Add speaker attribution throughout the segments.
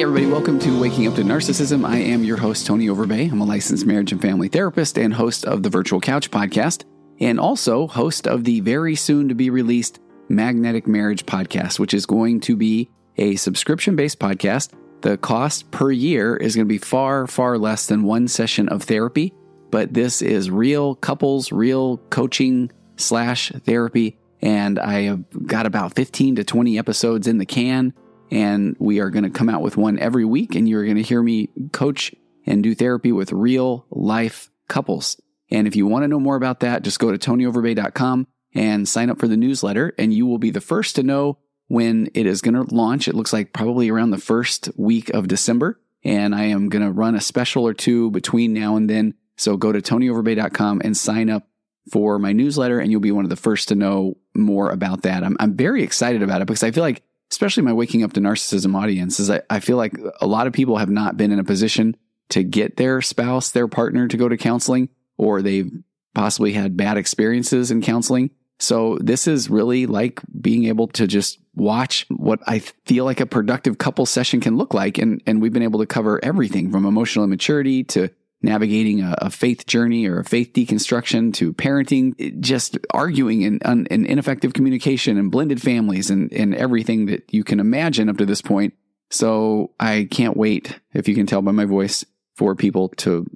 Speaker 1: Everybody, welcome to Waking Up to Narcissism. I am your host, Tony Overbay. I'm a licensed marriage and family therapist and host of the Virtual Couch podcast, and also host of the very soon to be released Magnetic Marriage podcast, which is going to be a subscription based podcast. The cost per year is going to be far, far less than one session of therapy, but this is real couples, real coaching slash therapy. And I have got about 15 to 20 episodes in the can and we are going to come out with one every week and you're going to hear me coach and do therapy with real life couples. And if you want to know more about that, just go to tonyoverbay.com and sign up for the newsletter and you will be the first to know when it is going to launch. It looks like probably around the first week of December. And I am going to run a special or two between now and then. So go to tonyoverbay.com and sign up for my newsletter and you'll be one of the first to know more about that. I'm, I'm very excited about it because I feel like especially my waking up to narcissism audience is I, I feel like a lot of people have not been in a position to get their spouse, their partner to go to counseling, or they've possibly had bad experiences in counseling. So this is really like being able to just watch what I feel like a productive couple session can look like. And, and we've been able to cover everything from emotional immaturity to navigating a, a, faith journey or a faith deconstruction to parenting, just arguing and, and, ineffective communication and blended families and, and everything that you can imagine up to this point. So I can't wait, if you can tell by my voice, for people to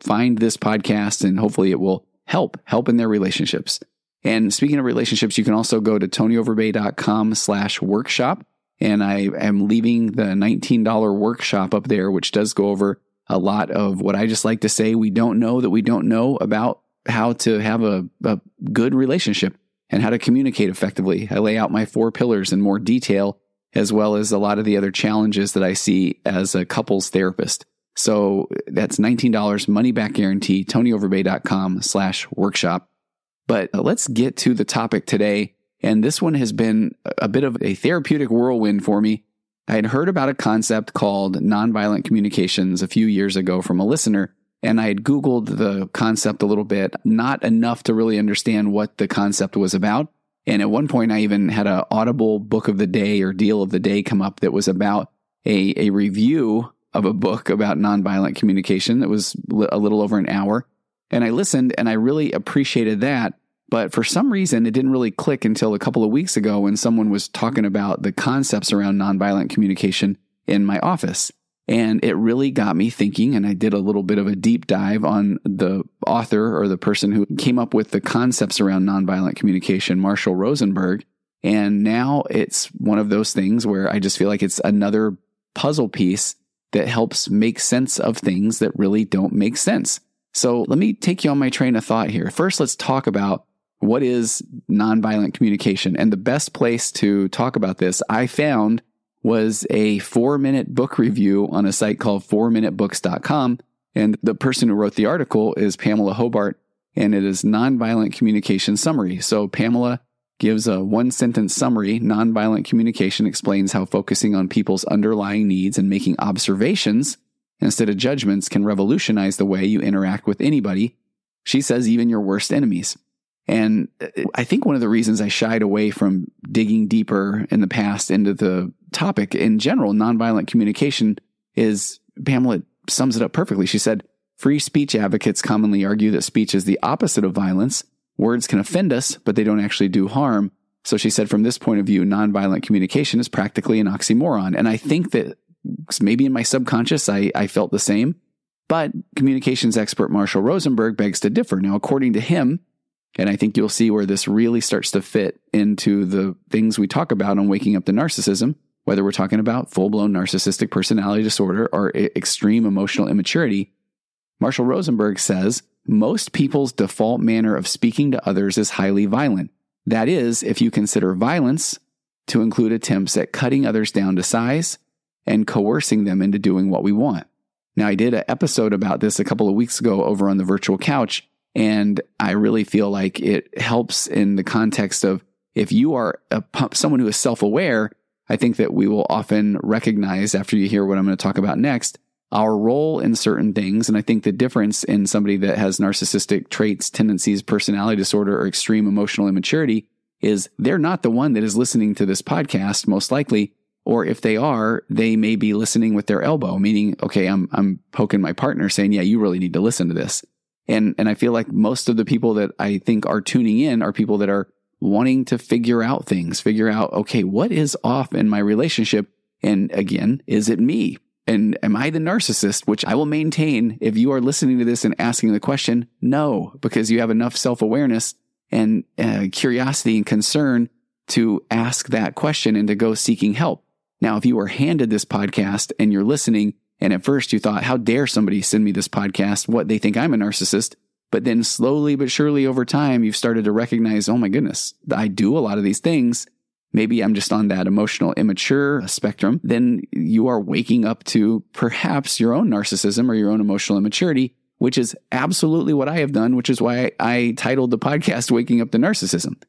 Speaker 1: find this podcast and hopefully it will help, help in their relationships. And speaking of relationships, you can also go to tonyoverbay.com slash workshop. And I am leaving the $19 workshop up there, which does go over a lot of what I just like to say we don't know that we don't know about how to have a, a good relationship and how to communicate effectively. I lay out my four pillars in more detail, as well as a lot of the other challenges that I see as a couples therapist. So that's $19 money back guarantee, tonyoverbay.com slash workshop. But let's get to the topic today. And this one has been a bit of a therapeutic whirlwind for me I had heard about a concept called nonviolent communications a few years ago from a listener, and I had Googled the concept a little bit, not enough to really understand what the concept was about. And at one point, I even had an audible book of the day or deal of the day come up that was about a, a review of a book about nonviolent communication that was a little over an hour. And I listened and I really appreciated that. But for some reason, it didn't really click until a couple of weeks ago when someone was talking about the concepts around nonviolent communication in my office. And it really got me thinking. And I did a little bit of a deep dive on the author or the person who came up with the concepts around nonviolent communication, Marshall Rosenberg. And now it's one of those things where I just feel like it's another puzzle piece that helps make sense of things that really don't make sense. So let me take you on my train of thought here. First, let's talk about what is nonviolent communication? And the best place to talk about this I found was a four minute book review on a site called fourminutebooks.com. And the person who wrote the article is Pamela Hobart, and it is nonviolent communication summary. So Pamela gives a one sentence summary. Nonviolent communication explains how focusing on people's underlying needs and making observations instead of judgments can revolutionize the way you interact with anybody. She says even your worst enemies. And uh, I think one of the reasons I shied away from digging deeper in the past into the topic in general, nonviolent communication, is Pamela sums it up perfectly. She said, Free speech advocates commonly argue that speech is the opposite of violence, words can offend us, but they don't actually do harm. So she said, from this point of view, nonviolent communication is practically an oxymoron. And I think that maybe in my subconscious, I, I felt the same. But communications expert Marshall Rosenberg begs to differ. Now, according to him, and I think you'll see where this really starts to fit into the things we talk about on waking up to narcissism, whether we're talking about full blown narcissistic personality disorder or extreme emotional immaturity. Marshall Rosenberg says most people's default manner of speaking to others is highly violent. That is, if you consider violence to include attempts at cutting others down to size and coercing them into doing what we want. Now, I did an episode about this a couple of weeks ago over on the virtual couch, and I really feel like it helps in the context of if you are a, someone who is self aware, I think that we will often recognize after you hear what I'm going to talk about next our role in certain things. And I think the difference in somebody that has narcissistic traits, tendencies, personality disorder, or extreme emotional immaturity is they're not the one that is listening to this podcast, most likely. Or if they are, they may be listening with their elbow, meaning, okay, I'm, I'm poking my partner saying, yeah, you really need to listen to this. And, and I feel like most of the people that I think are tuning in are people that are wanting to figure out things, figure out, okay, what is off in my relationship? And again, is it me? And am I the narcissist? Which I will maintain if you are listening to this and asking the question, no, because you have enough self awareness and uh, curiosity and concern to ask that question and to go seeking help. Now, if you are handed this podcast and you're listening, and at first you thought, how dare somebody send me this podcast? What they think I'm a narcissist. But then slowly but surely over time, you've started to recognize, oh my goodness, I do a lot of these things maybe I'm just on that emotional immature spectrum, then you are waking up to perhaps your own narcissism or your own emotional immaturity, which is absolutely what I have done, which is why I titled the podcast Waking Up to Narcissism.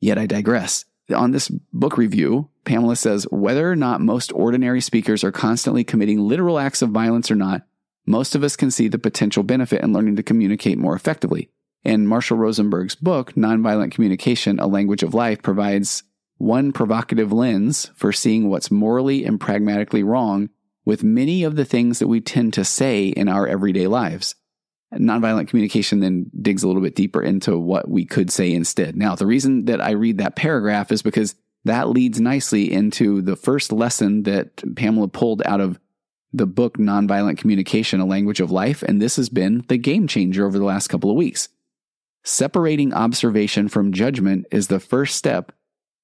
Speaker 1: Yet I digress. On this book review, Pamela says whether or not most ordinary speakers are constantly committing literal acts of violence or not, most of us can see the potential benefit in learning to communicate more effectively. And Marshall Rosenberg's book, Nonviolent Communication, A Language of Life, provides one provocative lens for seeing what's morally and pragmatically wrong with many of the things that we tend to say in our everyday lives. Nonviolent communication then digs a little bit deeper into what we could say instead. Now, the reason that I read that paragraph is because that leads nicely into the first lesson that Pamela pulled out of the book Nonviolent Communication, A Language of Life. And this has been the game changer over the last couple of weeks. Separating observation from judgment is the first step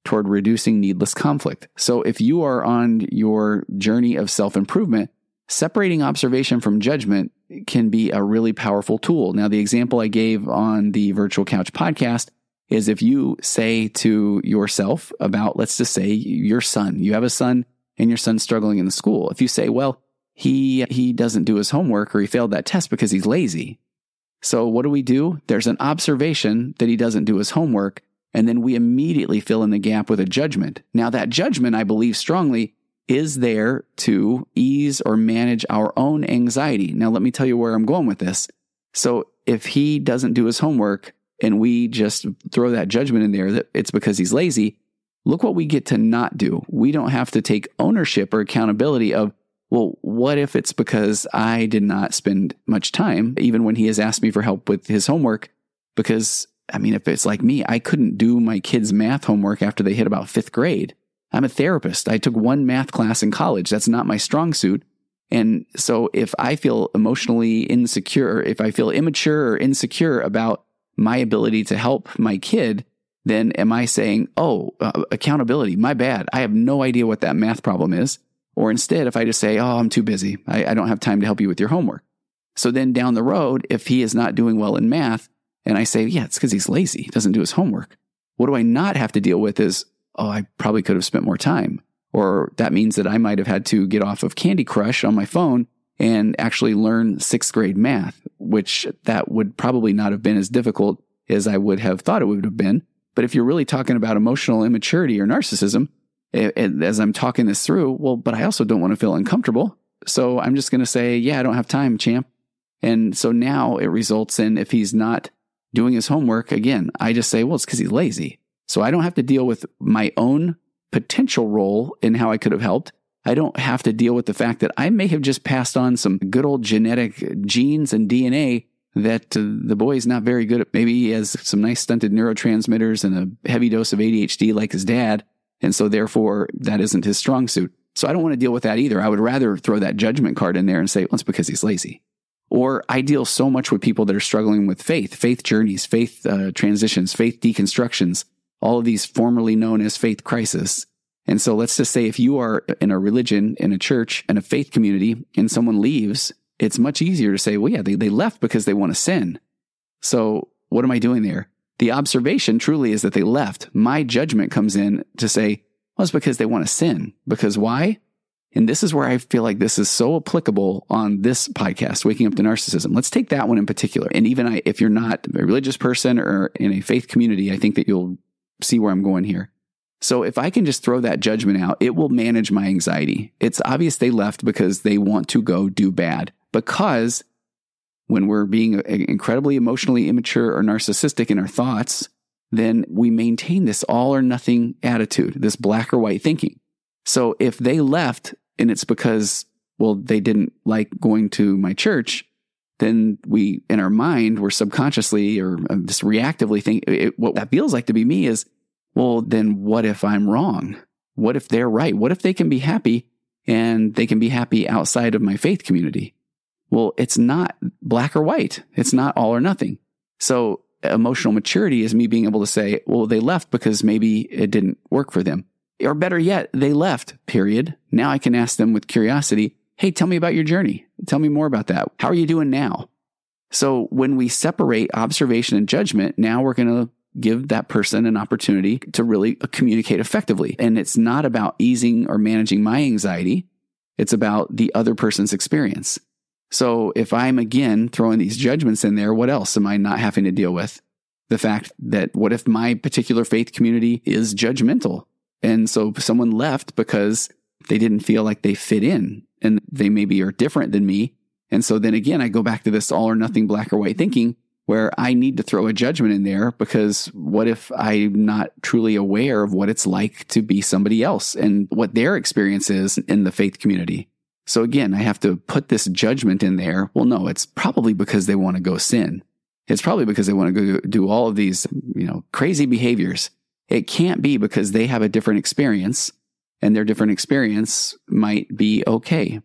Speaker 1: toward reducing needless conflict. So if you are on your journey of self improvement, separating observation from judgment can be a really powerful tool. Now, the example I gave on the Virtual Couch podcast is if you say to yourself about, let's just say your son, you have a son and your son's struggling in the school. If you say, well, he, he doesn't do his homework or he failed that test because he's lazy. So what do we do? There's an observation that he doesn't do his homework. And then we immediately fill in the gap with a judgment. Now, that judgment, I believe strongly, is there to ease or manage our own anxiety. Now, let me tell you where I'm going with this. So, if he doesn't do his homework and we just throw that judgment in there that it's because he's lazy, look what we get to not do. We don't have to take ownership or accountability of, well, what if it's because I did not spend much time, even when he has asked me for help with his homework, because I mean, if it's like me, I couldn't do my kids' math homework after they hit about fifth grade. I'm a therapist. I took one math class in college. That's not my strong suit. And so if I feel emotionally insecure, if I feel immature or insecure about my ability to help my kid, then am I saying, oh, uh, accountability, my bad. I have no idea what that math problem is. Or instead, if I just say, oh, I'm too busy. I, I don't have time to help you with your homework. So then down the road, if he is not doing well in math, and I say, yeah, it's because he's lazy. He doesn't do his homework. What do I not have to deal with is, oh, I probably could have spent more time. Or that means that I might have had to get off of Candy Crush on my phone and actually learn sixth grade math, which that would probably not have been as difficult as I would have thought it would have been. But if you're really talking about emotional immaturity or narcissism, as I'm talking this through, well, but I also don't want to feel uncomfortable. So I'm just going to say, yeah, I don't have time, champ. And so now it results in if he's not doing his homework, again, I just say, well, it's because he's lazy. So I don't have to deal with my own potential role in how I could have helped. I don't have to deal with the fact that I may have just passed on some good old genetic genes and DNA that uh, the boy is not very good at, maybe he has some nice stunted neurotransmitters and a heavy dose of ADHD like his dad. And so therefore that isn't his strong suit. So I don't want to deal with that either. I would rather throw that judgment card in there and say, well, it's because he's lazy. Or I deal so much with people that are struggling with faith, faith journeys, faith uh, transitions, faith deconstructions, all of these formerly known as faith crisis. And so let's just say if you are in a religion, in a church, in a faith community, and someone leaves, it's much easier to say, well, yeah, they, they left because they want to sin. So what am I doing there? The observation truly is that they left. My judgment comes in to say, well, it's because they want to sin. Because why? And this is where I feel like this is so applicable on this podcast, Waking Up to Narcissism. Let's take that one in particular. And even I, if you're not a religious person or in a faith community, I think that you'll see where I'm going here. So if I can just throw that judgment out, it will manage my anxiety. It's obvious they left because they want to go do bad. Because when we're being incredibly emotionally immature or narcissistic in our thoughts, then we maintain this all or nothing attitude, this black or white thinking. So if they left and it's because, well, they didn't like going to my church, then we, in our mind, we're subconsciously or uh, just reactively think what that feels like to be me is, well, then what if I'm wrong? What if they're right? What if they can be happy and they can be happy outside of my faith community? Well, it's not black or white. It's not all or nothing. So emotional maturity is me being able to say, well, they left because maybe it didn't work for them. Or better yet, they left, period. Now I can ask them with curiosity, hey, tell me about your journey. Tell me more about that. How are you doing now? So when we separate observation and judgment, now we're going to give that person an opportunity to really communicate effectively. And it's not about easing or managing my anxiety. It's about the other person's experience. So if I'm again throwing these judgments in there, what else am I not having to deal with? The fact that what if my particular faith community is judgmental? And so someone left because they didn't feel like they fit in and they maybe are different than me. And so then again, I go back to this all or nothing black or white thinking where I need to throw a judgment in there because what if I'm not truly aware of what it's like to be somebody else and what their experience is in the faith community? So again, I have to put this judgment in there. Well, no, it's probably because they want to go sin. It's probably because they want to go do all of these, you know, crazy behaviors. It can't be because they have a different experience and their different experience might be okay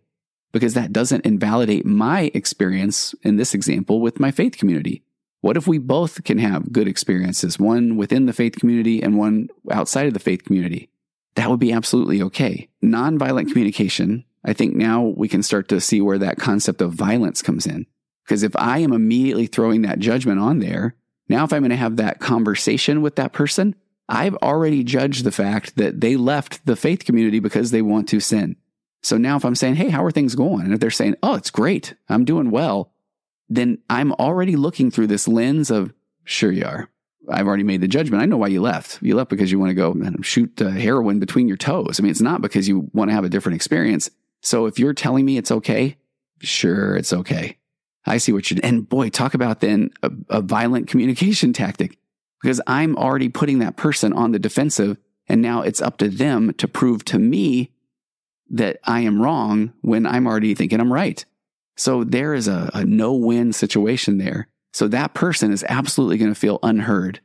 Speaker 1: because that doesn't invalidate my experience in this example with my faith community. What if we both can have good experiences, one within the faith community and one outside of the faith community? That would be absolutely okay. Nonviolent communication, I think now we can start to see where that concept of violence comes in. Because if I am immediately throwing that judgment on there, now if I'm going to have that conversation with that person, I've already judged the fact that they left the faith community because they want to sin. So now if I'm saying, Hey, how are things going? And if they're saying, Oh, it's great. I'm doing well. Then I'm already looking through this lens of, sure you are. I've already made the judgment. I know why you left. You left because you want to go and shoot uh, heroin between your toes. I mean, it's not because you want to have a different experience. So if you're telling me it's okay, sure, it's okay. I see what you're, and boy, talk about then a, a violent communication tactic because I'm already putting that person on the defensive. And now it's up to them to prove to me that I am wrong when I'm already thinking I'm right. So there is a, a no win situation there. So that person is absolutely going to feel unheard.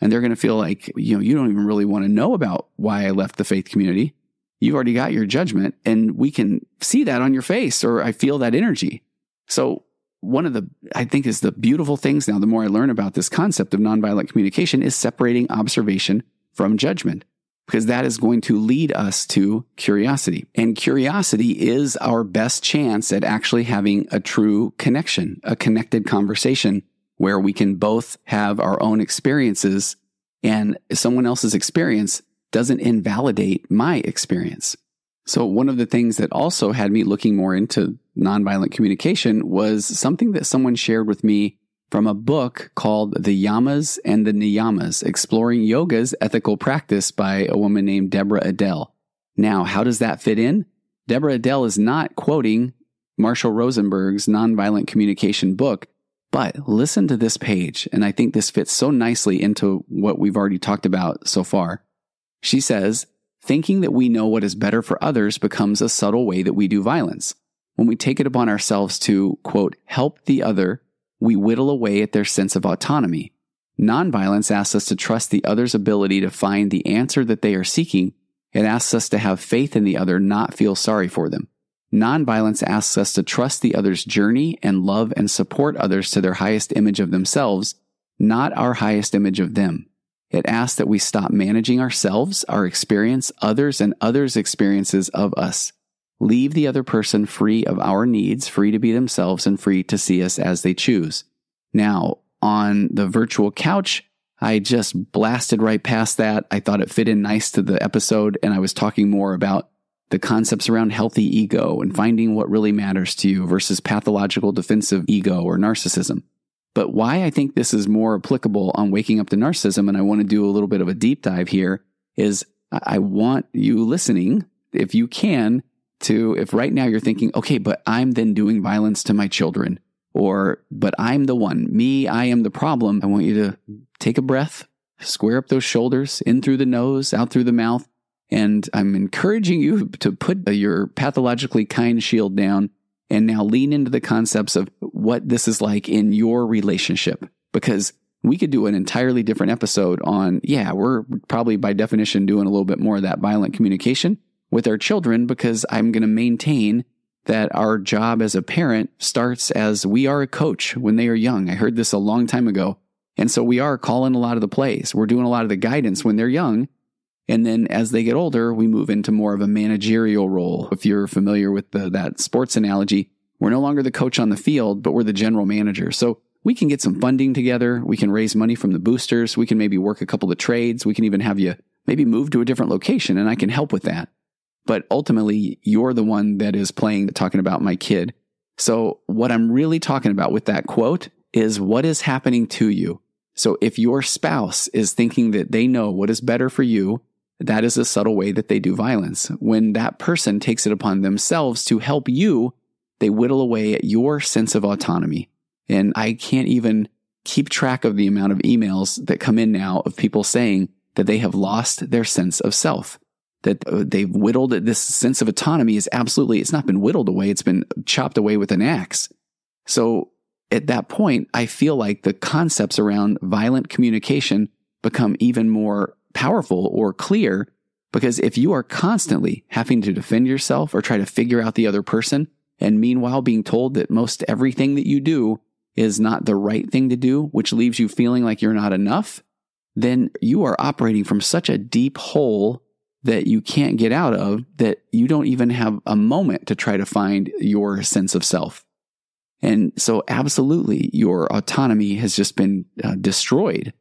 Speaker 1: And they're going to feel like, you know, you don't even really want to know about why I left the faith community. You've already got your judgment and we can see that on your face or I feel that energy. So one of the, I think is the beautiful things now, the more I learn about this concept of nonviolent communication is separating observation from judgment because that is going to lead us to curiosity. And curiosity is our best chance at actually having a true connection, a connected conversation where we can both have our own experiences and someone else's experience doesn't invalidate my experience. So one of the things that also had me looking more into nonviolent communication was something that someone shared with me from a book called The Yamas and the Niyamas, Exploring Yoga's Ethical Practice by a woman named Deborah Adele. Now, how does that fit in? Deborah Adele is not quoting Marshall Rosenberg's nonviolent communication book, but listen to this page, and I think this fits so nicely into what we've already talked about so far. She says, Thinking that we know what is better for others becomes a subtle way that we do violence. When we take it upon ourselves to, quote, help the other we whittle away at their sense of autonomy. Nonviolence asks us to trust the other's ability to find the answer that they are seeking. It asks us to have faith in the other, not feel sorry for them. Nonviolence asks us to trust the other's journey and love and support others to their highest image of themselves, not our highest image of them. It asks that we stop managing ourselves, our experience, others, and others' experiences of us. Leave the other person free of our needs, free to be themselves, and free to see us as they choose. Now, on the virtual couch, I just blasted right past that. I thought it fit in nice to the episode, and I was talking more about the concepts around healthy ego and finding what really matters to you versus pathological defensive ego or narcissism. But why I think this is more applicable on waking up to narcissism, and I want to do a little bit of a deep dive here, is I want you listening, if you can, to if right now you're thinking, okay, but I'm then doing violence to my children, or but I'm the one, me, I am the problem. I want you to take a breath, square up those shoulders, in through the nose, out through the mouth, and I'm encouraging you to put your pathologically kind shield down and now lean into the concepts of what this is like in your relationship. Because we could do an entirely different episode on, yeah, we're probably by definition doing a little bit more of that violent communication with our children because I'm going to maintain that our job as a parent starts as we are a coach when they are young. I heard this a long time ago. And so we are calling a lot of the plays. We're doing a lot of the guidance when they're young. And then as they get older, we move into more of a managerial role. If you're familiar with the, that sports analogy, we're no longer the coach on the field, but we're the general manager. So we can get some funding together. We can raise money from the boosters. We can maybe work a couple of trades. We can even have you maybe move to a different location and I can help with that. But ultimately, you're the one that is playing, talking about my kid. So what I'm really talking about with that quote is what is happening to you. So if your spouse is thinking that they know what is better for you that is a subtle way that they do violence. When that person takes it upon themselves to help you, they whittle away at your sense of autonomy. And I can't even keep track of the amount of emails that come in now of people saying that they have lost their sense of self, that uh, they've whittled this sense of autonomy is absolutely, it's not been whittled away. It's been chopped away with an axe. So at that point, I feel like the concepts around violent communication become even more powerful or clear because if you are constantly having to defend yourself or try to figure out the other person, and meanwhile being told that most everything that you do is not the right thing to do, which leaves you feeling like you're not enough, then you are operating from such a deep hole that you can't get out of that you don't even have a moment to try to find your sense of self. And so absolutely your autonomy has just been uh, destroyed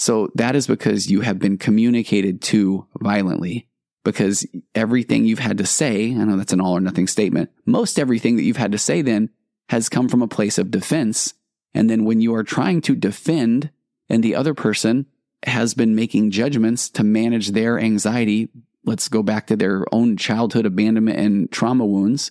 Speaker 1: so that is because you have been communicated to violently because everything you've had to say, I know that's an all or nothing statement. Most everything that you've had to say then has come from a place of defense. And then when you are trying to defend and the other person has been making judgments to manage their anxiety, let's go back to their own childhood abandonment and trauma wounds.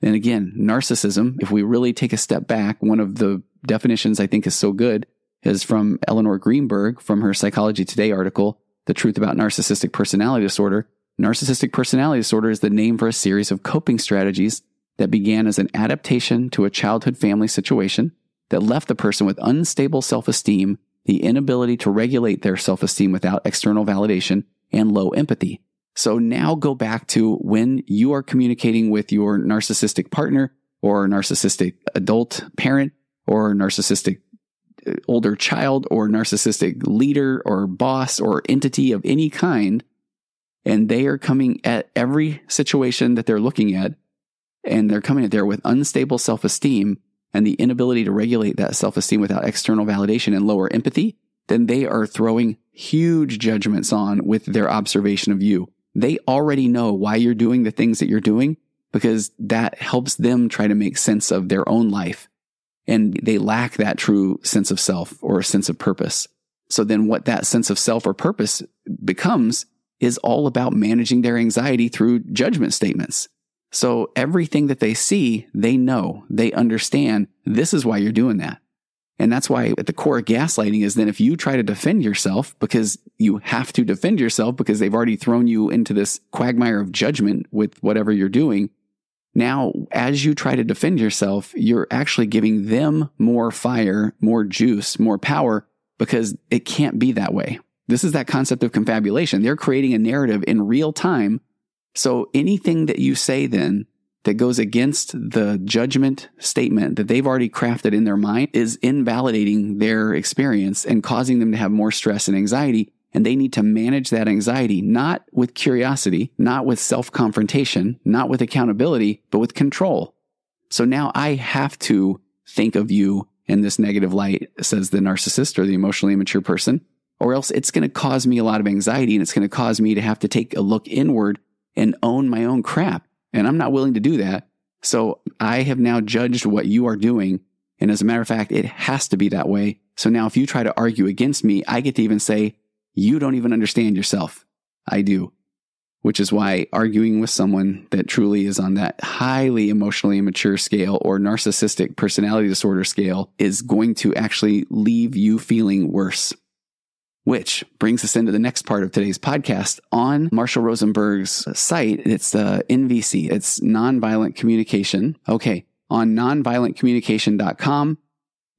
Speaker 1: And again, narcissism, if we really take a step back, one of the definitions I think is so good is from Elinor Greenberg from her Psychology Today article, The Truth About Narcissistic Personality Disorder. Narcissistic personality disorder is the name for a series of coping strategies that began as an adaptation to a childhood family situation that left the person with unstable self esteem, the inability to regulate their self esteem without external validation, and low empathy. So now go back to when you are communicating with your narcissistic partner or narcissistic adult parent or narcissistic older child or narcissistic leader or boss or entity of any kind. And they are coming at every situation that they're looking at, and they're coming at there with unstable self esteem and the inability to regulate that self esteem without external validation and lower empathy, then they are throwing huge judgments on with their observation of you. They already know why you're doing the things that you're doing because that helps them try to make sense of their own life and they lack that true sense of self or a sense of purpose. So then what that sense of self or purpose becomes is all about managing their anxiety through judgment statements. So everything that they see, they know, they understand this is why you're doing that. And that's why at the core of gaslighting is then if you try to defend yourself because you have to defend yourself because they've already thrown you into this quagmire of judgment with whatever you're doing, Now, as you try to defend yourself, you're actually giving them more fire, more juice, more power because it can't be that way. This is that concept of confabulation. They're creating a narrative in real time. So anything that you say then that goes against the judgment statement that they've already crafted in their mind is invalidating their experience and causing them to have more stress and anxiety. And they need to manage that anxiety, not with curiosity, not with self confrontation, not with accountability, but with control. So now I have to think of you in this negative light, says the narcissist or the emotionally immature person, or else it's going to cause me a lot of anxiety and it's going to cause me to have to take a look inward and own my own crap. And I'm not willing to do that. So I have now judged what you are doing. And as a matter of fact, it has to be that way. So now if you try to argue against me, I get to even say, you don't even understand yourself. I do. Which is why arguing with someone that truly is on that highly emotionally immature scale or narcissistic personality disorder scale is going to actually leave you feeling worse. Which brings us into the next part of today's podcast on Marshall Rosenberg's site. It's uh, the NVC. It's nonviolent communication. Okay. On nonviolentcommunication.com,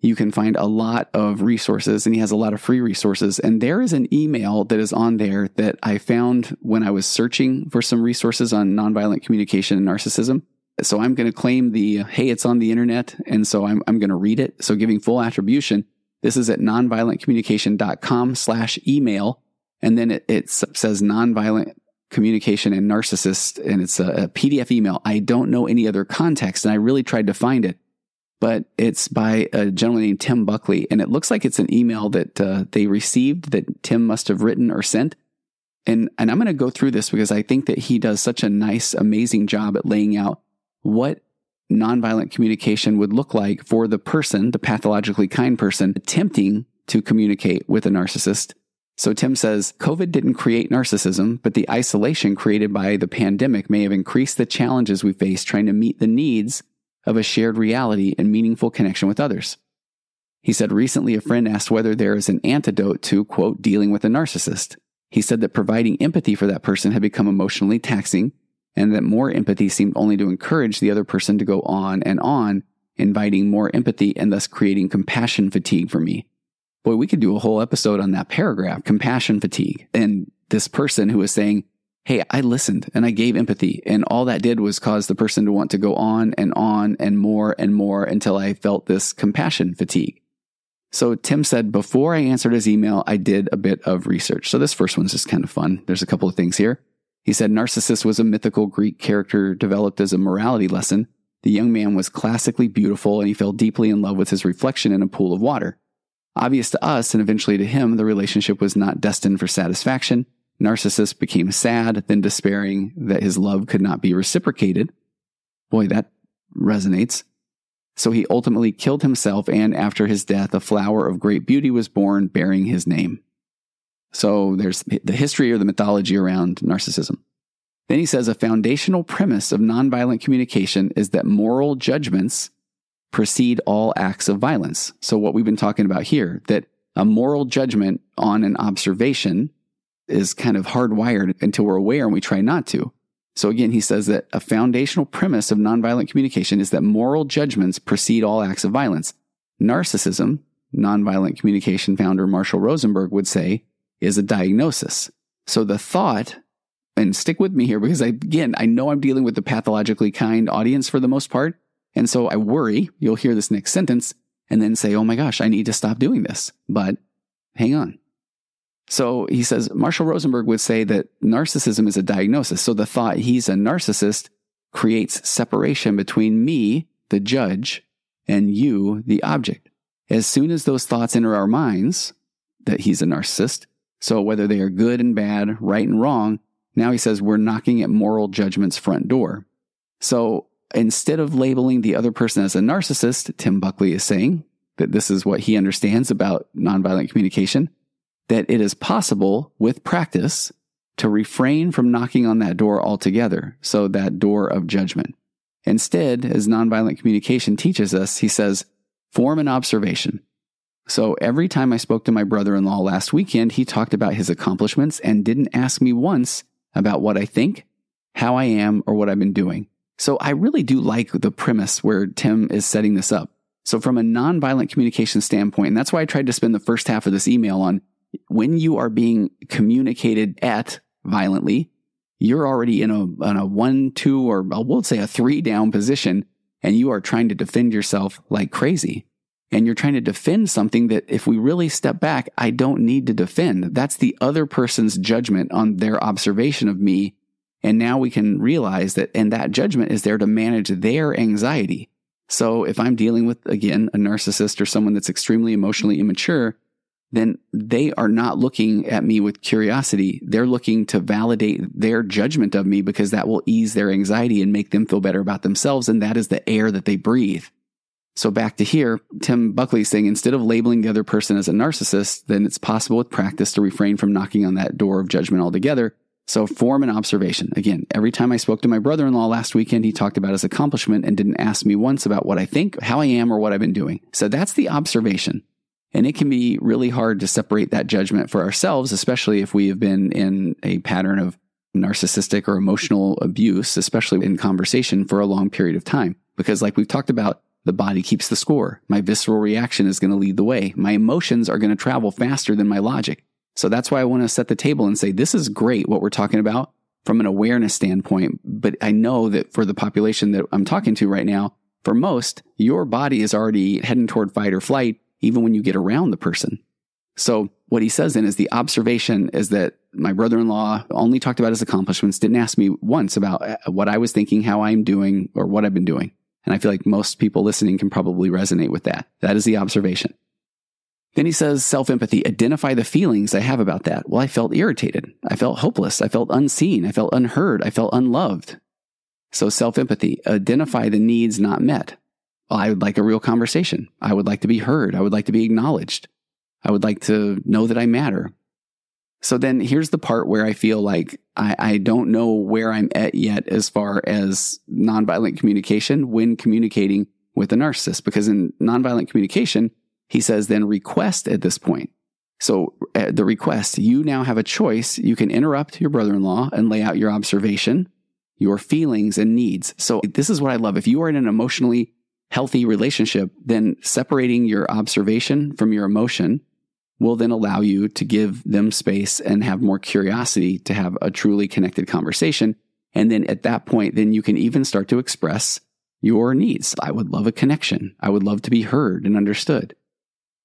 Speaker 1: you can find a lot of resources and he has a lot of free resources. And there is an email that is on there that I found when I was searching for some resources on nonviolent communication and narcissism. So I'm going to claim the, hey, it's on the internet. And so I'm, I'm going to read it. So giving full attribution. This is at nonviolentcommunication.com slash email. And then it, it says nonviolent communication and narcissist. And it's a, a PDF email. I don't know any other context. And I really tried to find it but it's by a gentleman named Tim Buckley. And it looks like it's an email that uh, they received that Tim must have written or sent. And, and I'm going to go through this because I think that he does such a nice, amazing job at laying out what nonviolent communication would look like for the person, the pathologically kind person, attempting to communicate with a narcissist. So Tim says COVID didn't create narcissism, but the isolation created by the pandemic may have increased the challenges we face trying to meet the needs of a shared reality and meaningful connection with others. He said recently a friend asked whether there is an antidote to, quote, dealing with a narcissist. He said that providing empathy for that person had become emotionally taxing and that more empathy seemed only to encourage the other person to go on and on, inviting more empathy and thus creating compassion fatigue for me. Boy, we could do a whole episode on that paragraph, compassion fatigue. And this person who was saying, Hey, I listened and I gave empathy and all that did was cause the person to want to go on and on and more and more until I felt this compassion fatigue. So Tim said, before I answered his email, I did a bit of research. So this first one's just kind of fun. There's a couple of things here. He said Narcissus was a mythical Greek character developed as a morality lesson. The young man was classically beautiful and he fell deeply in love with his reflection in a pool of water. Obvious to us and eventually to him, the relationship was not destined for satisfaction. Narcissus became sad, then despairing that his love could not be reciprocated. Boy, that resonates. So he ultimately killed himself, and after his death, a flower of great beauty was born bearing his name. So there's the history or the mythology around narcissism. Then he says a foundational premise of nonviolent communication is that moral judgments precede all acts of violence. So what we've been talking about here, that a moral judgment on an observation is kind of hardwired until we're aware and we try not to. So again, he says that a foundational premise of nonviolent communication is that moral judgments precede all acts of violence. Narcissism, nonviolent communication founder Marshall Rosenberg would say, is a diagnosis. So the thought, and stick with me here because I, again, I know I'm dealing with the pathologically kind audience for the most part. And so I worry you'll hear this next sentence and then say, oh my gosh, I need to stop doing this. But hang on. So he says Marshall Rosenberg would say that narcissism is a diagnosis. So the thought he's a narcissist creates separation between me, the judge, and you, the object. As soon as those thoughts enter our minds that he's a narcissist, so whether they are good and bad, right and wrong, now he says we're knocking at moral judgment's front door. So instead of labeling the other person as a narcissist, Tim Buckley is saying that this is what he understands about nonviolent communication that it is possible with practice to refrain from knocking on that door altogether. So that door of judgment. Instead, as nonviolent communication teaches us, he says, form an observation. So every time I spoke to my brother in law last weekend, he talked about his accomplishments and didn't ask me once about what I think, how I am, or what I've been doing. So I really do like the premise where Tim is setting this up. So from a nonviolent communication standpoint, and that's why I tried to spend the first half of this email on when you are being communicated at violently, you're already in a, in a one, two, or we'll say a three down position and you are trying to defend yourself like crazy. And you're trying to defend something that if we really step back, I don't need to defend. That's the other person's judgment on their observation of me. And now we can realize that, and that judgment is there to manage their anxiety. So if I'm dealing with, again, a narcissist or someone that's extremely emotionally immature, then they are not looking at me with curiosity. They're looking to validate their judgment of me because that will ease their anxiety and make them feel better about themselves. And that is the air that they breathe. So back to here, Tim Buckley saying instead of labeling the other person as a narcissist, then it's possible with practice to refrain from knocking on that door of judgment altogether. So form an observation. Again, every time I spoke to my brother-in-law last weekend, he talked about his accomplishment and didn't ask me once about what I think, how I am, or what I've been doing. So that's the observation. And it can be really hard to separate that judgment for ourselves, especially if we have been in a pattern of narcissistic or emotional abuse, especially in conversation for a long period of time. Because like we've talked about, the body keeps the score. My visceral reaction is going to lead the way. My emotions are going to travel faster than my logic. So that's why I want to set the table and say, this is great what we're talking about from an awareness standpoint. But I know that for the population that I'm talking to right now, for most, your body is already heading toward fight or flight even when you get around the person. So what he says then is the observation is that my brother-in-law only talked about his accomplishments, didn't ask me once about uh, what I was thinking, how I'm doing, or what I've been doing. And I feel like most people listening can probably resonate with that. That is the observation. Then he says self empathy, identify the feelings I have about that. Well, I felt irritated. I felt hopeless. I felt unseen. I felt unheard. I felt unloved. So self empathy, identify the needs not met. I would like a real conversation. I would like to be heard. I would like to be acknowledged. I would like to know that I matter. So then here's the part where I feel like I, I don't know where I'm at yet as far as nonviolent communication when communicating with a narcissist, because in nonviolent communication, he says then request at this point. So uh, the request, you now have a choice. You can interrupt your brother-in-law and lay out your observation, your feelings and needs. So this is what I love. If you are in an emotionally healthy relationship, then separating your observation from your emotion will then allow you to give them space and have more curiosity to have a truly connected conversation. And then at that point, then you can even start to express your needs. I would love a connection. I would love to be heard and understood.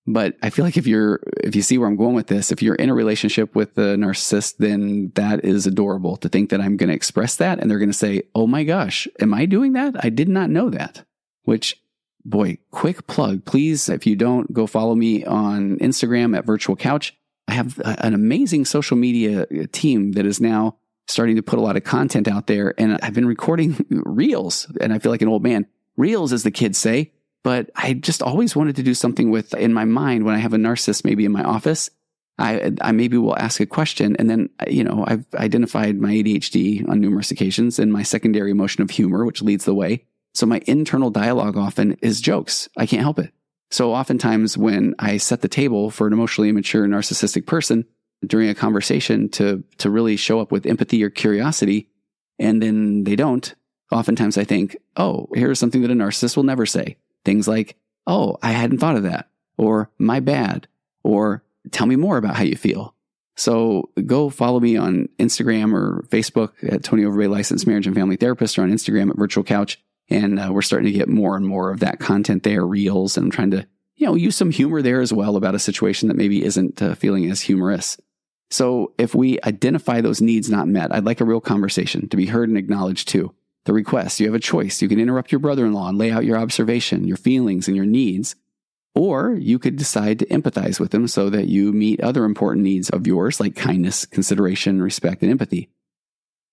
Speaker 1: But I feel like if you're, if you see where I'm going with this, if you're in a relationship with a narcissist, then that is adorable to think that I'm going to express that and they're going to say, Oh my gosh, am I doing that? I did not know that which boy, quick plug. Please, if you don't, go follow me on Instagram at Virtual Couch. I have an amazing social media uh, team that is now starting to put a lot of content out there. And I've been recording reels and I feel like an old man. Reels, as the kids say. But I just always wanted to do something with in my mind when I have a narcissist maybe in my office. I, I maybe will ask a question and then, you know, I've identified my ADHD on numerous occasions and my secondary emotion of humor, which leads the way. So my internal dialogue often is jokes. I can't help it. So oftentimes when I set the table for an emotionally immature narcissistic person during a conversation to, to really show up with empathy or curiosity, and then they don't, oftentimes I think, oh, here's something that a narcissist will never say. Things like, oh, I hadn't thought of that, or my bad, or tell me more about how you feel. So go follow me on Instagram or Facebook at Tony Overbay Licensed Marriage and Family Therapist or on Instagram at Virtual Couch. And uh, we're starting to get more and more of that content there, reels, and I'm trying to, you know, use some humor there as well about a situation that maybe isn't uh, feeling as humorous. So if we identify those needs not met, I'd like a real conversation to be heard and acknowledged too. The request, you have a choice. You can interrupt your brother-in-law and lay out your observation, your feelings and your needs. Or you could decide to empathize with them so that you meet other important needs of yours, like kindness, consideration, respect, and empathy.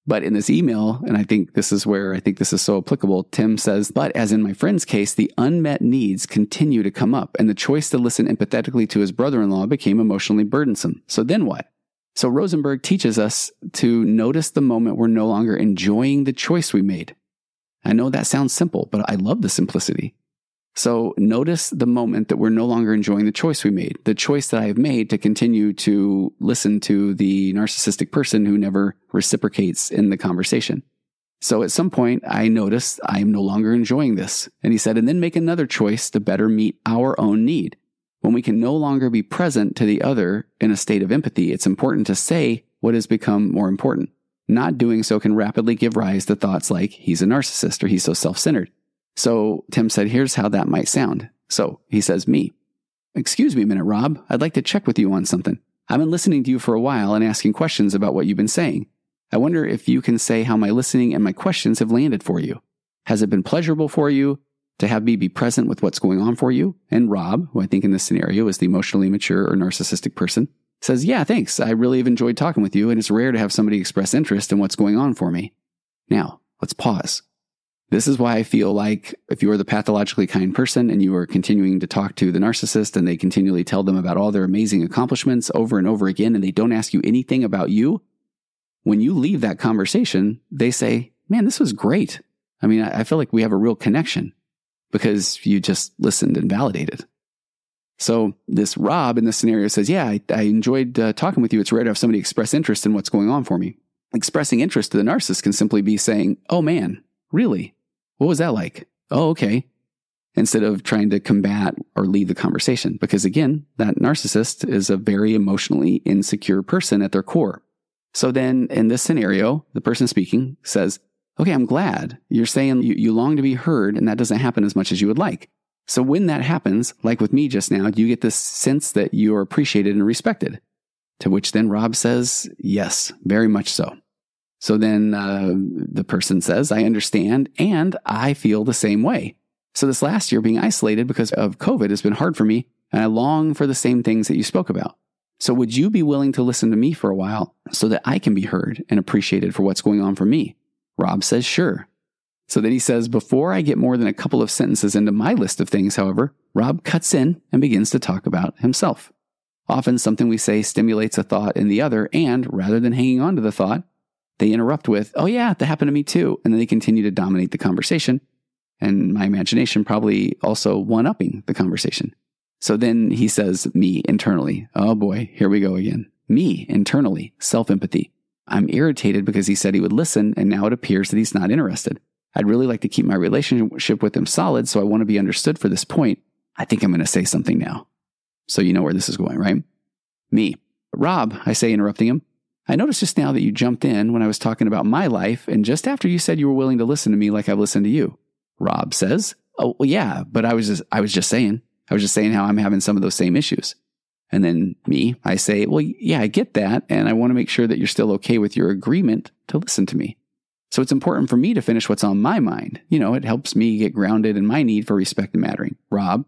Speaker 1: But in this email, and I think this is where I think this is so applicable, Tim says, but as in my friend's case, the unmet needs continue to come up, and the choice to listen empathetically to his brother in law became emotionally burdensome. So then what? So Rosenberg teaches us to notice the moment we're no longer enjoying the choice we made. I know that sounds simple, but I love the simplicity. So notice the moment that we're no longer enjoying the choice we made, the choice that I have made to continue to listen to the narcissistic person who never reciprocates in the conversation. So at some point, I noticed I am no longer enjoying this. And he said, and then make another choice to better meet our own need. When we can no longer be present to the other in a state of empathy, it's important to say what has become more important. Not doing so can rapidly give rise to thoughts like, he's a narcissist or he's so self centered. So Tim said, here's how that might sound. So he says, me. Excuse me a minute, Rob. I'd like to check with you on something. I've been listening to you for a while and asking questions about what you've been saying. I wonder if you can say how my listening and my questions have landed for you. Has it been pleasurable for you to have me be present with what's going on for you? And Rob, who I think in this scenario is the emotionally mature or narcissistic person, says, Yeah, thanks. I really have enjoyed talking with you, and it's rare to have somebody express interest in what's going on for me. Now, let's pause. This is why I feel like if you are the pathologically kind person and you are continuing to talk to the narcissist and they continually tell them about all their amazing accomplishments over and over again and they don't ask you anything about you, when you leave that conversation, they say, man, this was great. I mean, I feel like we have a real connection because you just listened and validated. So this Rob in this scenario says, yeah, I, I enjoyed uh, talking with you. It's rare to have somebody express interest in what's going on for me. Expressing interest to the narcissist can simply be saying, oh man, really? What was that like? Oh, okay. Instead of trying to combat or lead the conversation. Because again, that narcissist is a very emotionally insecure person at their core. So then in this scenario, the person speaking says, Okay, I'm glad you're saying you, you long to be heard and that doesn't happen as much as you would like. So when that happens, like with me just now, you get this sense that you are appreciated and respected. To which then Rob says, Yes, very much so. So then uh, the person says, I understand and I feel the same way. So this last year being isolated because of COVID has been hard for me and I long for the same things that you spoke about. So would you be willing to listen to me for a while so that I can be heard and appreciated for what's going on for me? Rob says, sure. So then he says, before I get more than a couple of sentences into my list of things, however, Rob cuts in and begins to talk about himself. Often something we say stimulates a thought in the other, and rather than hanging on to the thought, they interrupt with, oh yeah, that happened to me too. And then they continue to dominate the conversation. And my imagination probably also one upping the conversation. So then he says, me internally. Oh boy, here we go again. Me internally, self empathy. I'm irritated because he said he would listen and now it appears that he's not interested. I'd really like to keep my relationship with him solid, so I want to be understood for this point. I think I'm going to say something now. So you know where this is going, right? Me. Rob, I say, interrupting him. I noticed just now that you jumped in when I was talking about my life and just after you said you were willing to listen to me like I've listened to you. Rob says, Oh, well, yeah, but I was just, I was just saying. I was just saying how I'm having some of those same issues. And then me, I say, well, yeah, I get that. And I want to make sure that you're still okay with your agreement to listen to me. So it's important for me to finish what's on my mind. You know, it helps me get grounded in my need for respect and mattering. Rob,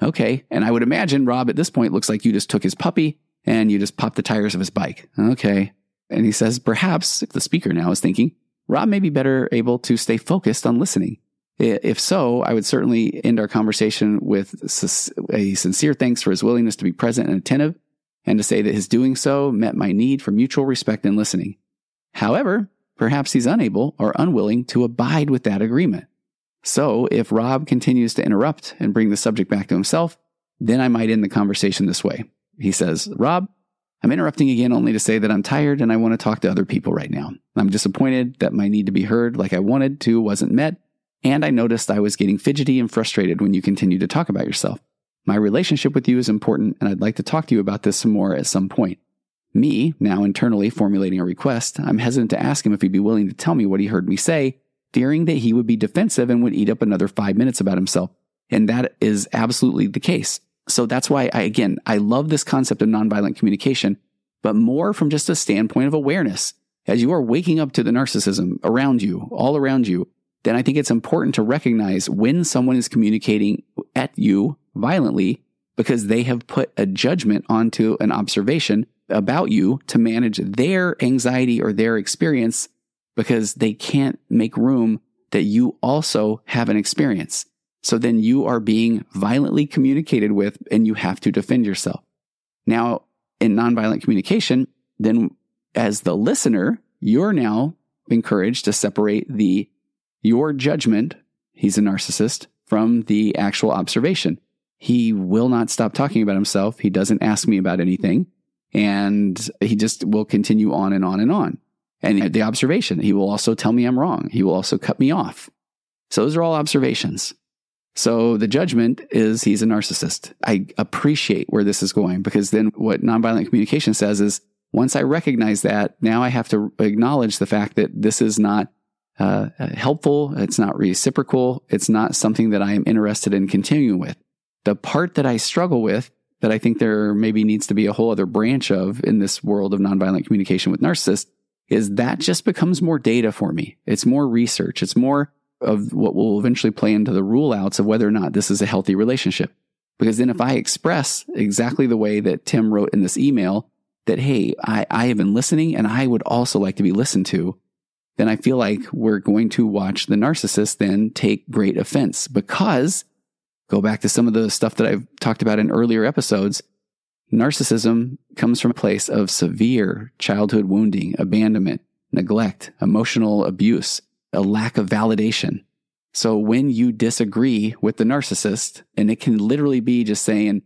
Speaker 1: okay. And I would imagine Rob at this point looks like you just took his puppy and you just popped the tires of his bike. Okay. And he says, perhaps, if the speaker now is thinking, Rob may be better able to stay focused on listening. If so, I would certainly end our conversation with a sincere thanks for his willingness to be present and attentive, and to say that his doing so met my need for mutual respect and listening. However, perhaps he's unable or unwilling to abide with that agreement. So, if Rob continues to interrupt and bring the subject back to himself, then I might end the conversation this way. He says, Rob, I'm interrupting again only to say that I'm tired and I want to talk to other people right now. I'm disappointed that my need to be heard like I wanted to wasn't met, and I noticed I was getting fidgety and frustrated when you continued to talk about yourself. My relationship with you is important, and I'd like to talk to you about this some more at some point. Me, now internally formulating a request, I'm hesitant to ask him if he'd be willing to tell me what he heard me say, fearing that he would be defensive and would eat up another five minutes about himself. And that is absolutely the case. So that's why I, again, I love this concept of nonviolent communication, but more from just a standpoint of awareness. As you are waking up to the narcissism around you, all around you, then I think it's important to recognize when someone is communicating at you violently because they have put a judgment onto an observation about you to manage their anxiety or their experience because they can't make room that you also have an experience. So then you are being violently communicated with and you have to defend yourself. Now, in nonviolent communication, then as the listener, you're now encouraged to separate the your judgment, he's a narcissist, from the actual observation. He will not stop talking about himself. He doesn't ask me about anything. And he just will continue on and on and on. And the observation, he will also tell me I'm wrong. He will also cut me off. So those are all observations. So the judgment is he's a narcissist. I appreciate where this is going because then what nonviolent communication says is once I recognize that, now I have to acknowledge the fact that this is not uh, helpful. It's not reciprocal. It's not something that I am interested in continuing with. The part that I struggle with that I think there maybe needs to be a whole other branch of in this world of nonviolent communication with narcissists is that just becomes more data for me. It's more research. It's more of what will eventually play into the rule outs of whether or not this is a healthy relationship. Because then if I express exactly the way that Tim wrote in this email that, hey, I, I have been listening and I would also like to be listened to, then I feel like we're going to watch the narcissist then take great offense because go back to some of the stuff that I've talked about in earlier episodes. Narcissism comes from a place of severe childhood wounding, abandonment, neglect, emotional abuse, a lack of validation. So when you disagree with the narcissist, and it can literally be just saying,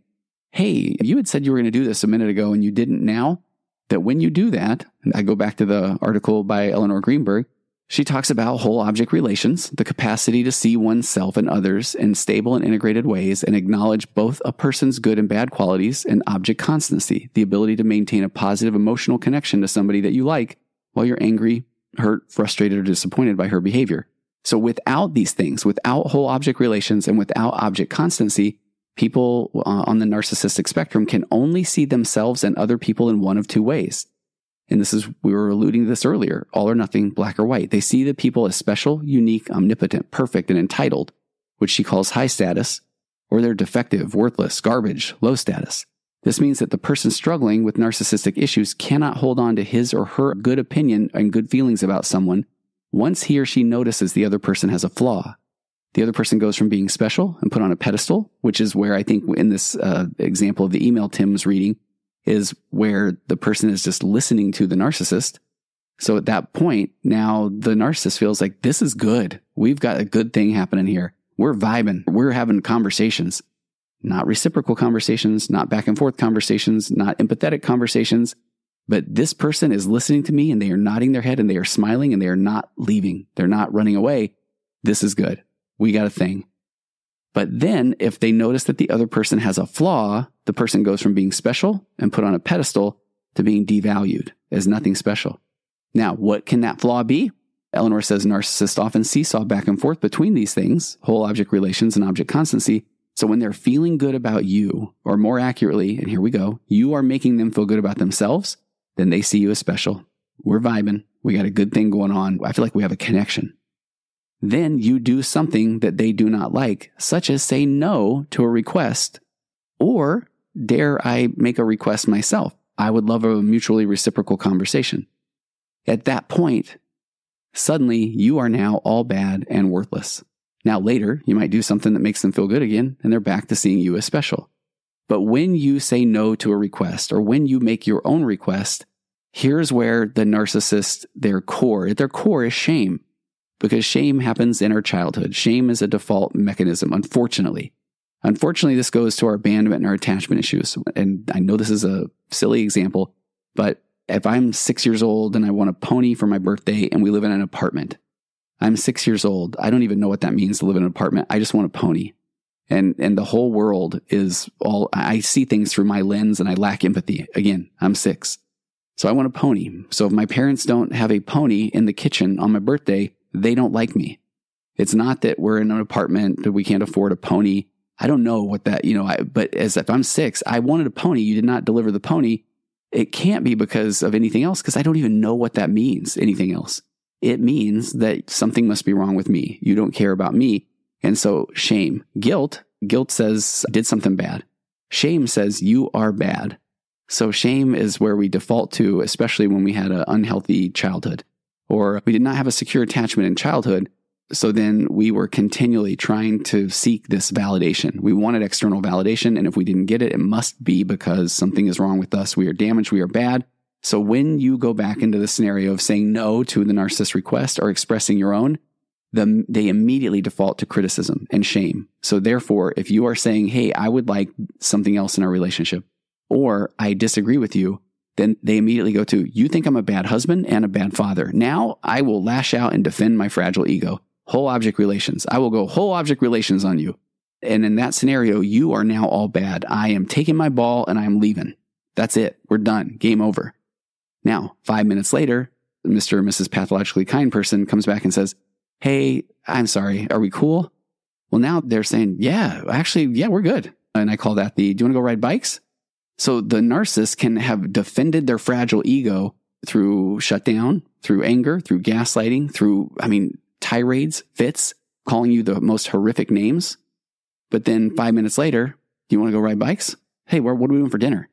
Speaker 1: Hey, you had said you were going to do this a minute ago and you didn't now. That when you do that, I go back to the article by Elinor Greenberg, she talks about whole object relations, the capacity to see oneself and others in stable and integrated ways and acknowledge both a person's good and bad qualities and object constancy, the ability to maintain a positive emotional connection to somebody that you like while you're angry, hurt, frustrated, or disappointed by her behavior. So without these things, without whole object relations and without object constancy, people uh, on the narcissistic spectrum can only see themselves and other people in one of two ways. And this is, we were alluding to this earlier, all or nothing, black or white. They see the people as special, unique, omnipotent, perfect, and entitled, which she calls high status, or they're defective, worthless, garbage, low status. This means that the person struggling with narcissistic issues cannot hold on to his or her good opinion and good feelings about someone once he or she notices the other person has a flaw. The other person goes from being special and put on a pedestal, which is where I think in this uh, example of the email Tim's reading, is where the person is just listening to the narcissist. So at that point, now the narcissist feels like this is good. We've got a good thing happening here. We're vibing. We're having conversations, not reciprocal conversations, not back and forth conversations, not empathetic conversations. But this person is listening to me and they are nodding their head and they are smiling and they are not leaving. They're not running away. This is good. We got a thing. But then if they notice that the other person has a flaw, the person goes from being special and put on a pedestal to being devalued as nothing special. Now, what can that flaw be? Elinor says narcissists often seesaw back and forth between these things, whole object relations and object constancy. So when they're feeling good about you, or more accurately, and here we go, you are making them feel good about themselves, then they see you as special. We're vibing. We got a good thing going on. I feel like we have a connection. Then you do something that they do not like, such as say no to a request, or dare I make a request myself? I would love a mutually reciprocal conversation. At that point, suddenly you are now all bad and worthless. Now, later, you might do something that makes them feel good again, and they're back to seeing you as special. But when you say no to a request, or when you make your own request, here's where the narcissist, their core, at their core is shame because shame happens in our childhood. Shame is a default mechanism, unfortunately. Unfortunately, this goes to our abandonment and our attachment issues. And I know this is a silly example, but if I'm six years old and I want a pony for my birthday and we live in an apartment, I'm six years old. I don't even know what that means to live in an apartment. I just want a pony. And, and the whole world is all, I see things through my lens and I lack empathy. Again, I'm six. So I want a pony. So if my parents don't have a pony in the kitchen on my birthday, they don't like me. It's not that we're in an apartment that we can't afford a pony. I don't know what that, you know, I, but as if I'm six, I wanted a pony. You did not deliver the pony. It can't be because of anything else because I don't even know what that means, anything else. It means that something must be wrong with me. You don't care about me. And so shame, guilt, guilt says I did something bad. Shame says you are bad. So shame is where we default to, especially when we had an unhealthy childhood or we did not have a secure attachment in childhood. So then we were continually trying to seek this validation. We wanted external validation. And if we didn't get it, it must be because something is wrong with us. We are damaged. We are bad. So when you go back into the scenario of saying no to the narcissist request or expressing your own, the, they immediately default to criticism and shame. So therefore, if you are saying, Hey, I would like something else in our relationship, or I disagree with you, then they immediately go to, you think I'm a bad husband and a bad father. Now I will lash out and defend my fragile ego. Whole object relations. I will go whole object relations on you. And in that scenario, you are now all bad. I am taking my ball and I am leaving. That's it. We're done. Game over. Now, five minutes later, Mr. or Mrs. Pathologically Kind person comes back and says, Hey, I'm sorry. Are we cool? Well, now they're saying, Yeah, actually, yeah, we're good. And I call that the, do you want to go ride bikes? So the narcissist can have defended their fragile ego through shutdown, through anger, through gaslighting, through, I mean, tirades, fits, calling you the most horrific names. But then five minutes later, do you want to go ride bikes? Hey, what are we doing for dinner?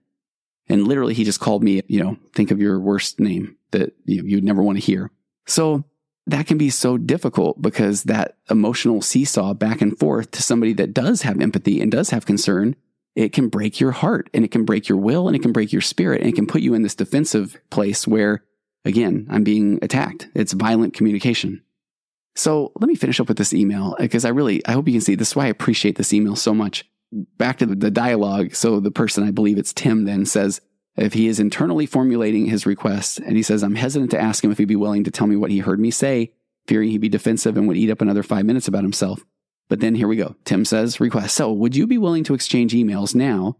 Speaker 1: And literally, he just called me, you know, think of your worst name that you, you'd never want to hear. So that can be so difficult because that emotional seesaw back and forth to somebody that does have empathy and does have concern, it can break your heart and it can break your will and it can break your spirit and it can put you in this defensive place where, again, I'm being attacked. It's violent communication. So let me finish up with this email because I really, I hope you can see this is why I appreciate this email so much. Back to the dialogue. So the person, I believe it's Tim, then says, if he is internally formulating his request and he says, I'm hesitant to ask him if he'd be willing to tell me what he heard me say, fearing he'd be defensive and would eat up another five minutes about himself. But then here we go. Tim says, request. So would you be willing to exchange emails now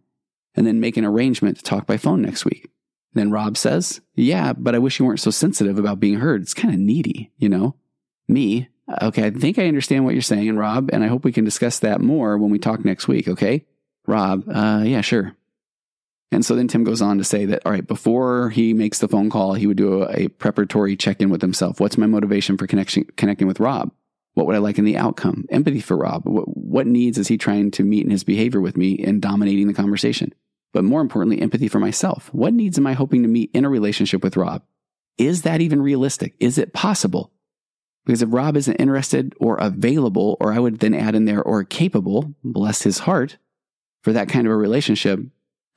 Speaker 1: and then make an arrangement to talk by phone next week? Then Rob says, yeah, but I wish you weren't so sensitive about being heard. It's kind of needy, you know? Me, okay, I think I understand what you're saying, and Rob, and I hope we can discuss that more when we talk next week, okay? Rob, uh, yeah, sure. And so then Tim goes on to say that, all right, before he makes the phone call, he would do a, a preparatory check in with himself. What's my motivation for connection, connecting with Rob? What would I like in the outcome? Empathy for Rob. What, what needs is he trying to meet in his behavior with me and dominating the conversation? But more importantly, empathy for myself. What needs am I hoping to meet in a relationship with Rob? Is that even realistic? Is it possible? Because if Rob isn't interested or available, or I would then add in there or capable, bless his heart, for that kind of a relationship,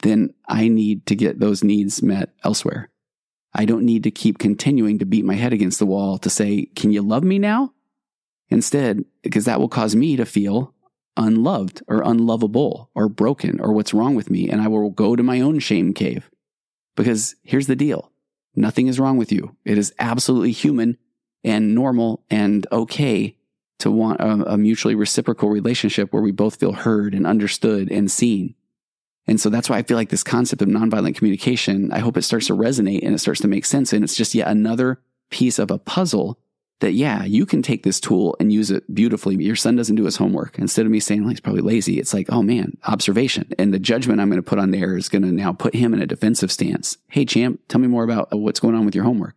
Speaker 1: then I need to get those needs met elsewhere. I don't need to keep continuing to beat my head against the wall to say, Can you love me now? Instead, because that will cause me to feel unloved or unlovable or broken or what's wrong with me. And I will go to my own shame cave. Because here's the deal nothing is wrong with you. It is absolutely human and normal and okay to want a, a mutually reciprocal relationship where we both feel heard and understood and seen. And so that's why I feel like this concept of nonviolent communication, I hope it starts to resonate and it starts to make sense. And it's just yet another piece of a puzzle that, yeah, you can take this tool and use it beautifully. Your son doesn't do his homework. Instead of me saying, well, he's probably lazy, it's like, oh man, observation. And the judgment I'm going to put on there is going to now put him in a defensive stance. Hey, champ, tell me more about uh, what's going on with your homework.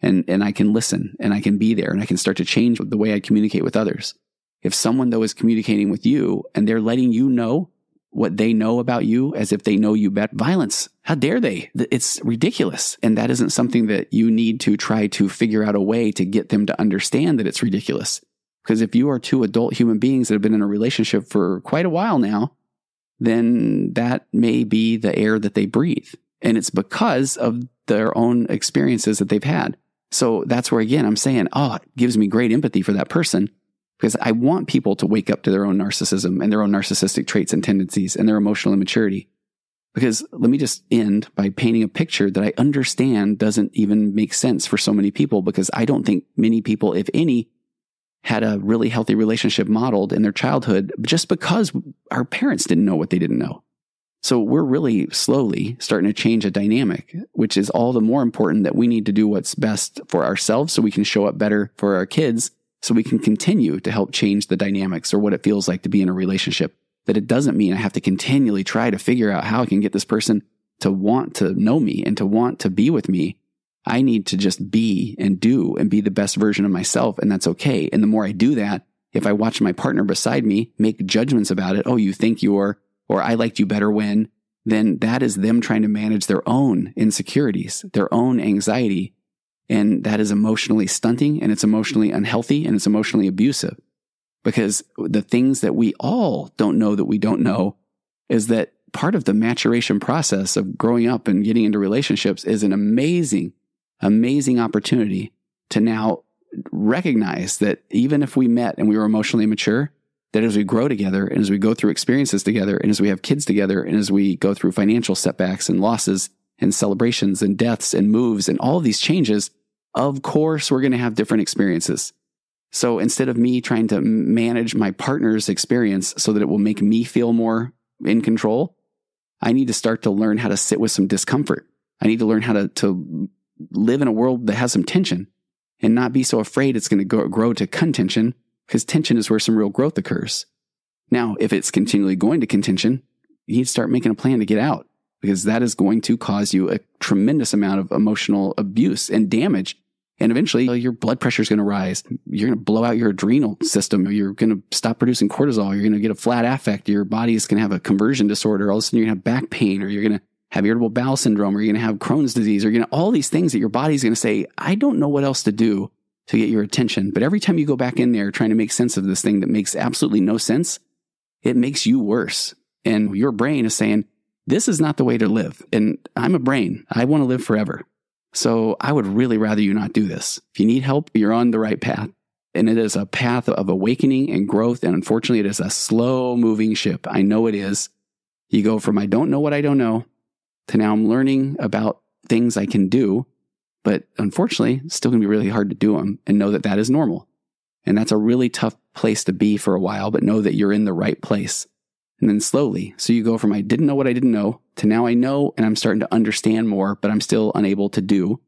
Speaker 1: And, and I can listen and I can be there and I can start to change the way I communicate with others. If someone though is communicating with you and they're letting you know what they know about you as if they know you better. Violence. How dare they? It's ridiculous. And that isn't something that you need to try to figure out a way to get them to understand that it's ridiculous. Because if you are two adult human beings that have been in a relationship for quite a while now, then that may be the air that they breathe. And it's because of their own experiences that they've had. So that's where, again, I'm saying, oh, it gives me great empathy for that person because I want people to wake up to their own narcissism and their own narcissistic traits and tendencies and their emotional immaturity. Because let me just end by painting a picture that I understand doesn't even make sense for so many people because I don't think many people, if any, had a really healthy relationship modeled in their childhood just because our parents didn't know what they didn't know. So we're really slowly starting to change a dynamic, which is all the more important that we need to do what's best for ourselves so we can show up better for our kids so we can continue to help change the dynamics or what it feels like to be in a relationship. That it doesn't mean I have to continually try to figure out how I can get this person to want to know me and to want to be with me. I need to just be and do and be the best version of myself. And that's okay. And the more I do that, if I watch my partner beside me make judgments about it, oh, you think you're, or I liked you better when, then that is them trying to manage their own insecurities, their own anxiety, and that is emotionally stunting and it's emotionally unhealthy and it's emotionally abusive. Because the things that we all don't know that we don't know is that part of the maturation process of growing up and getting into relationships is an amazing, amazing opportunity to now recognize that even if we met and we were emotionally immature, that as we grow together and as we go through experiences together and as we have kids together and as we go through financial setbacks and losses and celebrations and deaths and moves and all of these changes, of course, we're going to have different experiences. So instead of me trying to manage my partner's experience so that it will make me feel more in control, I need to start to learn how to sit with some discomfort. I need to learn how to, to live in a world that has some tension and not be so afraid it's going to grow to contention because tension is where some real growth occurs. Now, if it's continually going to contention, you need to start making a plan to get out because that is going to cause you a tremendous amount of emotional abuse and damage. And eventually your blood pressure is going to rise. You're going to blow out your adrenal system. You're going to stop producing cortisol. You're going to get a flat affect. Your body is going to have a conversion disorder. All of a sudden you're going to have back pain or you're going to have irritable bowel syndrome or you're going to have Crohn's disease or you're going to all these things that your body's going to say, I don't know what else to do to get your attention. But every time you go back in there trying to make sense of this thing that makes absolutely no sense, it makes you worse. And your brain is saying, this is not the way to live. And I'm a brain. I want to live forever. So I would really rather you not do this. If you need help, you're on the right path. And it is a path of awakening and growth. And unfortunately, it is a slow moving ship. I know it is. You go from I don't know what I don't know to now I'm learning about things I can do. But unfortunately, it's still going to be really hard to do them and know that that is normal. And that's a really tough place to be for a while, but know that you're in the right place. And then slowly, so you go from I didn't know what I didn't know to now I know and I'm starting to understand more, but I'm still unable to do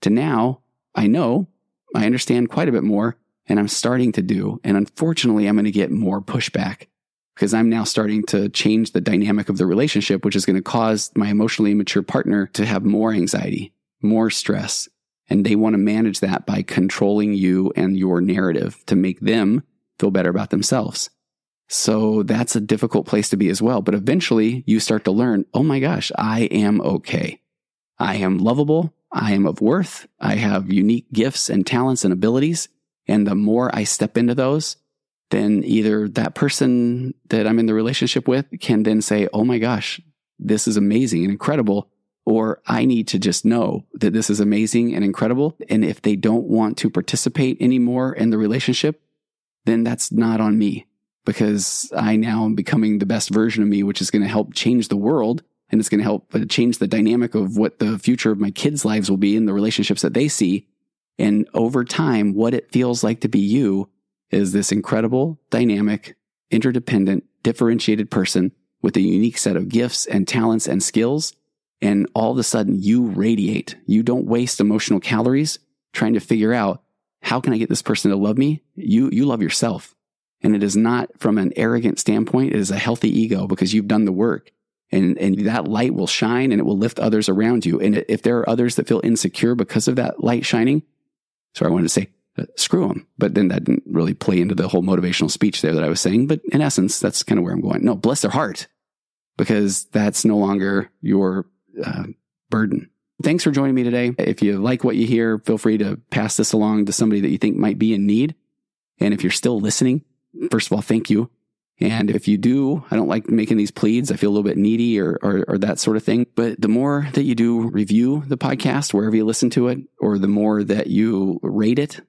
Speaker 1: to now I know, I understand quite a bit more and I'm starting to do. And unfortunately, I'm going to get more pushback because I'm now starting to change the dynamic of the relationship, which is going to cause my emotionally immature partner to have more anxiety, more stress. And they want to manage that by controlling you and your narrative to make them feel better about themselves. So that's a difficult place to be as well. But eventually you start to learn, oh my gosh, I am okay. I am lovable. I am of worth. I have unique gifts and talents and abilities. And the more I step into those, then either that person that I'm in the relationship with can then say, Oh my gosh, this is amazing and incredible. Or I need to just know that this is amazing and incredible. And if they don't want to participate anymore in the relationship, then that's not on me because I now am becoming the best version of me, which is going to help change the world. And it's going to help uh, change the dynamic of what the future of my kids' lives will be in the relationships that they see. And over time, what it feels like to be you is this incredible, dynamic, interdependent, differentiated person with a unique set of gifts and talents and skills. And all of a sudden you radiate. You don't waste emotional calories trying to figure out how can I get this person to love me? You, you love yourself. And it is not from an arrogant standpoint. It is a healthy ego because you've done the work and, and that light will shine and it will lift others around you. And if there are others that feel insecure because of that light shining, sorry, I wanted to say uh, screw them. But then that didn't really play into the whole motivational speech there that I was saying. But in essence, that's kind of where I'm going. No, bless their heart because that's no longer your uh, burden. Thanks for joining me today. If you like what you hear, feel free to pass this along to somebody that you think might be in need. And if you're still listening, first of all, thank you. And if you do, I don't like making these pleads. I feel a little bit needy or, or, or, that sort of thing. But the more that you do review the podcast, wherever you listen to it, or the more that you rate it,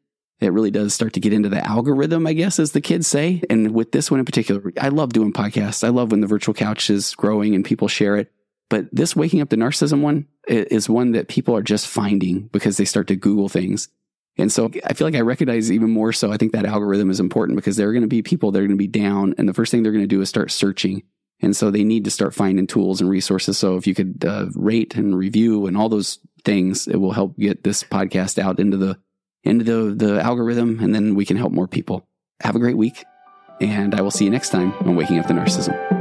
Speaker 1: it really does start to get into the algorithm, I guess, as the kids say. And with this one in particular, I love doing podcasts. I love when the virtual couch is growing and people share it. But this waking up the narcissism one is one that people are just finding because they start to Google things. And so I feel like I recognize even more so. I think that algorithm is important because there are going to be people that are going to be down. And the first thing they're going to do is start searching. And so they need to start finding tools and resources. So if you could uh, rate and review and all those things, it will help get this podcast out into the into the, the algorithm, and then we can help more people. Have a great week, and I will see you next time on Waking Up the Narcissism.